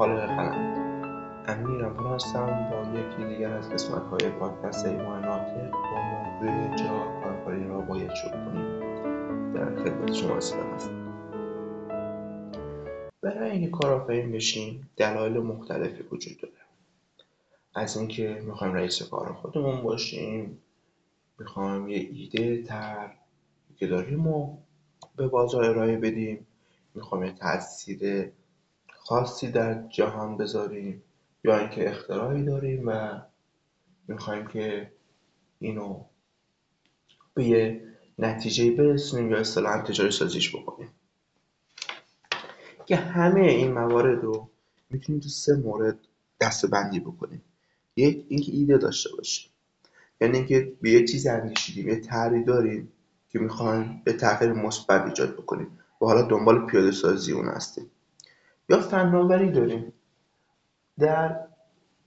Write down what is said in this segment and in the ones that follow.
خالق قلم امیر امان هستم با یکی دیگر از قسمت های پادکست ایمان ناطق با موضوع جا کارکاری را باید شروع کنیم. در خدمت شما هستم. برای اینکه کارآفرین بشیم دلایل مختلفی وجود داره. از اینکه می‌خوایم رئیس کار خودمون باشیم می‌خوایم یه ایده تر که داریم و به بازار ارائه بدیم. می‌خوایم یه تاثیر خاصی در جهان بذاریم یا اینکه اختراعی داریم و می‌خوایم که اینو به یه نتیجه برسونیم یا اصطلاحا تجاری سازیش بکنیم. که همه این موارد رو می‌تونیم تو سه مورد دسته بندی بکنیم. یک اینکه ایده داشته باشیم. یعنی اینکه به یه چیز اندیشیدیم یه طرحی داریم که می‌خوایم به تغییر مثبت ایجاد بکنیم. و حالا دنبال پیاده سازی اون هستیم. یا فناوری داریم؟ در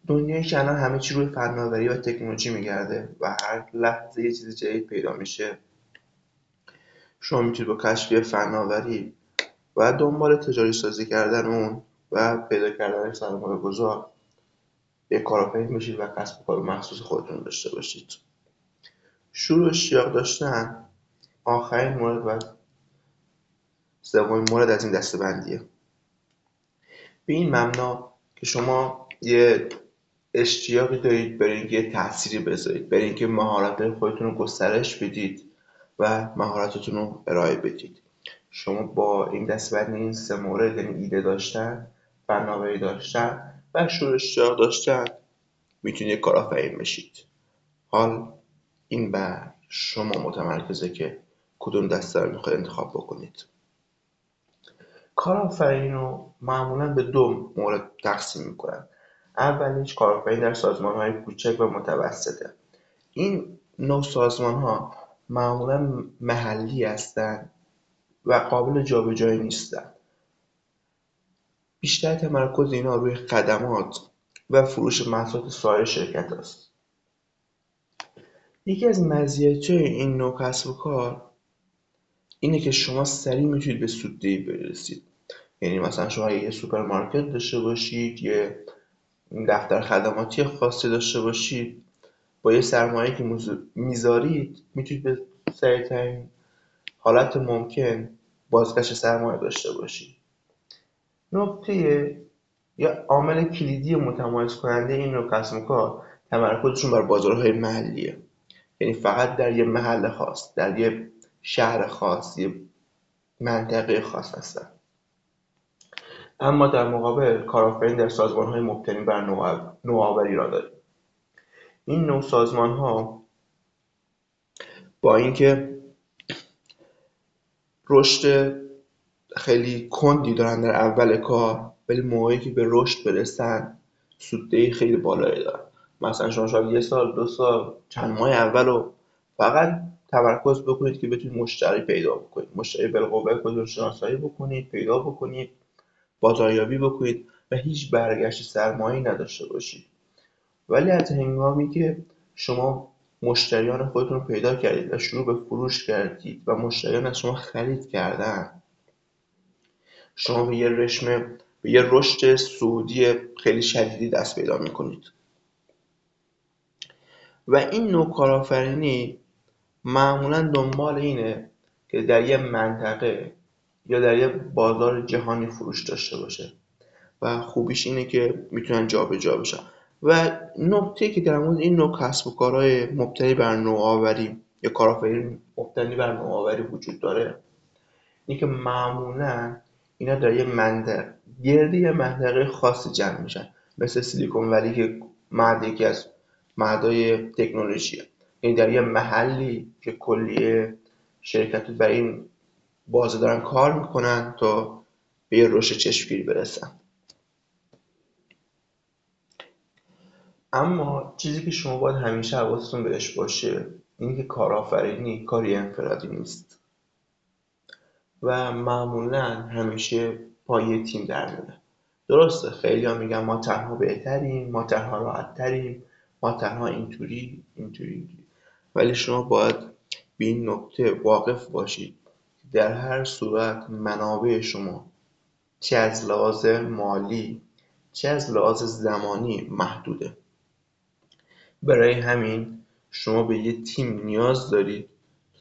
دنیایی که الان همه چی روی فناوری و تکنولوژی میگرده و هر لحظه یه چیز جدید پیدا میشه شما می‌تونید با کشف فناوری و دنبال تجاری سازی کردن اون و پیدا کردن سرمایه گذار به کارآفرین میشید و کسب کار مخصوص خودتون داشته باشید. شروع اشتیاق داشتن آخرین مورد و سومین مورد از این دسته بندیه به این مبنا که شما یه اشتیاقی دارید برای اینکه یه تأثیری بذارید برای اینکه مهارت خودتون رو گسترش بدید و مهارتتون رو ارائه بدید. شما با این دستبندی این سه مورد یعنی ایده داشتن فناوری داشتن و شروع اشتیاق داشتن می‌تونید کارآفرین بشید. حال این بر شما متمرکزه که کدوم دسته رو می‌خواید انتخاب بکنید. کارآفرین رو معمولا به دو مورد تقسیم می‌کنن اولیش کارآفرین در سازمان های کوچک و متوسطه. این نوع سازمان ها معمولا محلی هستند و قابل جابجایی نیستند بیشتر تمرکز اینا روی خدمات و فروش محصولات سایر شرکت است یکی از مزیت‌های این نوع کسب و کار اینه که شما سریع می‌تونید به سوددهی برسید. یعنی مثلا شما یه سوپرمارکت داشته باشید یه دفتر خدماتی خاصی داشته باشید با یه سرمایه که می‌ذارید می‌تونید به سریعترین حالت ممکن بازگشت سرمایه داشته باشید. نکته یا عامل کلیدی متمایز کننده این نوع کسب کار تمرکزشون بر بازارهای محلیه. یعنی فقط در یه محل خاص در یه شهر خاص یه منطقه خاص هستن. اما در مقابل کارآفرین در های مبتنی بر نوآوری را داریم. این نوع ها با اینکه رشد خیلی کندی دارن در اول کار ولی موقعی که به رشد برسن سوددهی خیلی بالایی دارن. مثلا شما شاید یه سال دو سال چند ماه اول رو فقط تمرکز بکنید که بتونید مشتری پیدا بکنید. مشتری بالقوه خودتون شناسایی بکنید پیدا بکنید بازاریابی بکنید و هیچ برگشت سرمایه‌ای نداشته باشید. ولی از هنگامی که شما مشتریان خودتون رو پیدا کردید و شروع به فروش کردید و مشتریان از شما خرید کردن شما به یه رشم به یه رشد سعودی خیلی شدیدی دست پیدا می‌کنید. و این نوع کارآفرینی معمولا دنبال اینه که در یه منطقه یا در یه بازار جهانی فروش داشته باشه. و خوبیش اینه که می‌تونن جابجا بشن. و نکته که در مورد این نوع کسب و کارهای مبتنی بر نوآوری یا کارآفرین مبتنی بر نوآوری وجود داره اینه که معمولا اینا در یه منطقه گرد یه منطقه خاصی جمع میشن. مثل سیلیکون ولی که مهد یکی از مهدای تکنولوژیه. یعنی در یه محلی که کلیه شرکت بر این بازه دارن کار می‌کنن تا به یه رشد چشمگیری برسن. اما چیزی که شما باید همیشه حواستون بهش باشه اینه که کارآفرینی کاری انفرادی نیست. و معمولا همیشه پای تیم در میاد. درسته خیلی ها میگن ما تنها بهتریم ما تنها راحت تریم ما تنها اینطوری اینطوری. ولی شما باید به این نکته واقف باشید. در هر صورت منابع شما چه از لحاظ مالی چه از لحاظ زمانی محدوده. برای همین شما به یه تیم نیاز دارید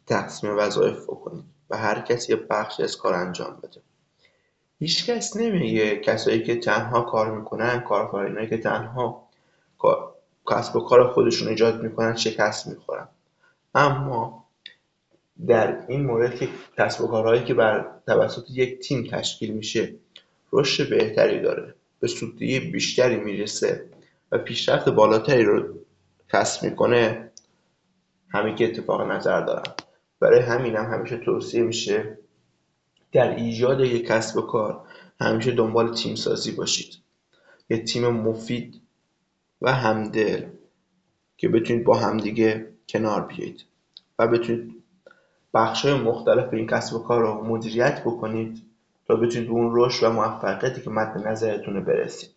تقسیم وظایف بکنید و هر کسی یه بخشی از کار انجام بده. هیچکس نمیگه کسایی که تنها کار می‌کنن کارآفرینایی که تنها کسب و کار خودشون ایجاد می‌کنن شکست می‌خورن. اما در این مورد که کسب و کارهایی که بر توسط یک تیم تشکیل میشه رشد بهتری داره به سودی بیشتری می‌رسه و پیشرفت بالاتری رو کسب می‌کنه همین که اتفاق نظر دارم برای همین هم همیشه توصیه میشه در ایجاد یک کسب و کار همیشه دنبال تیم سازی باشید. یه تیم مفید و همدل که بتونید با همدیگه کنار بیایید و بتونید بخش های مختلف این کسب و کار رو مدیریت بکنید تا بتونید به اون رشد و موفقیتی که مد نظرتونه برسید.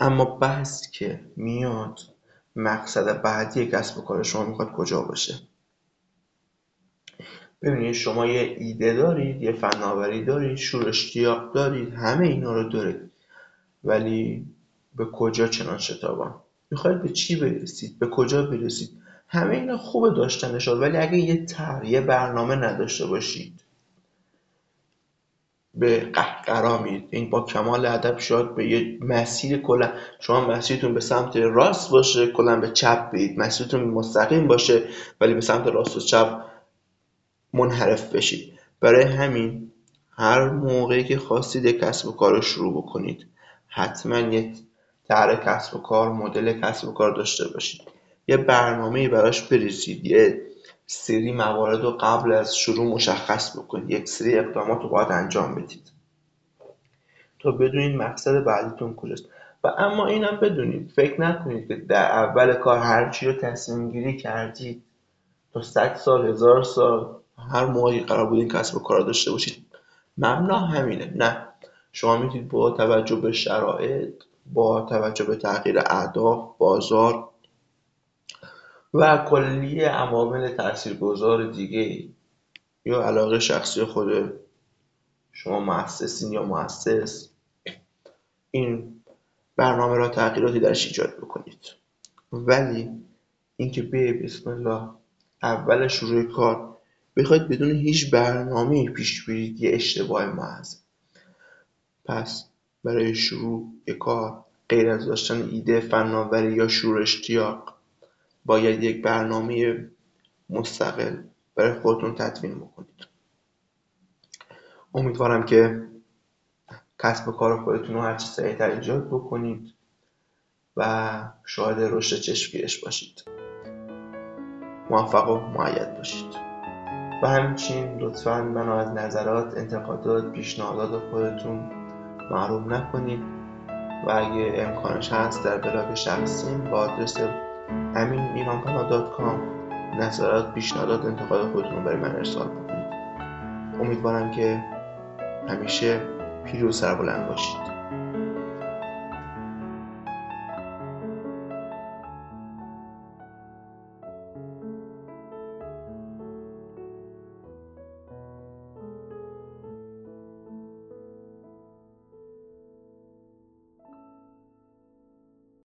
اما بحث که میاد مقصد بعدی کسب و کار شما می‌خواد کجا باشه؟ ببینید شما یه ایده دارید یه فناوری دارید شور اشتیاق دارید همه اینا رو دارید. ولی به کجا چنان شتابان؟ می‌خواید به چی برسید؟ به کجا برسید؟ همه اینا خوبه داشتنش ولی اگه یه طرح یه برنامه نداشته باشید به قهقرا میرید. این با کمال ادب شاید به یه مسیر کلا شما مسیرتون به سمت راست باشه کلا به چپ برید. مسیرتون مستقیم باشه ولی به سمت راست و چپ منحرف بشید. برای همین هر موقعی که خواستید کسب و کار رو شروع بکنید حتما یک طرح کسب و کار مدل کسب و کار داشته باشید. یه برنامه براش بریزید. یه سری موارد رو قبل از شروع مشخص بکنید. یک سری اقدامات رو باید انجام بدید. تا بدونید مقصد بعدیتون کجاست. و اما اینم بدونید. فکر نکنید که در اول کار هر چی رو تصمیم گیری کردید. تا صد سال هزار سال هر موقعی قرار بود این کسب و کار داشته باشید. مبنا همینه. نه. شما می‌تونید با توجه به شرایط با توجه به تغییر اهداف بازار و کلی عوامل تاثیرگذار دیگه یا علاقه شخصی خود شما مؤسسین یا مؤسس این برنامه را تغییراتی درش ایجاد بکنید. ولی اینکه به بسم الله اول شروع کار بخواید بدون هیچ برنامه پیش برید یه اشتباه محض. پس برای شروع کار غیر از داشتن ایده فناوری یا شور اشتیاق باید یک برنامه مستقل برای خودتون تدوین بکنید. امیدوارم که کسب و کار خودتون رو هرچی سریعتر ایجاد بکنید و شاهد رشد چشمگیرش باشید. موفق و مؤید باشید. و همچنین لطفا منو از نظرات انتقادات پیشنهادات خودتون محروم نکنید و اگه امکانش هست در بلاگ شخصیم با آدرس همین ایرانپنا dot com نظرات پیشنهادات انتقاد خودتون برای من ارسال بکنید. امیدوارم که همیشه پیروز سربلند باشید.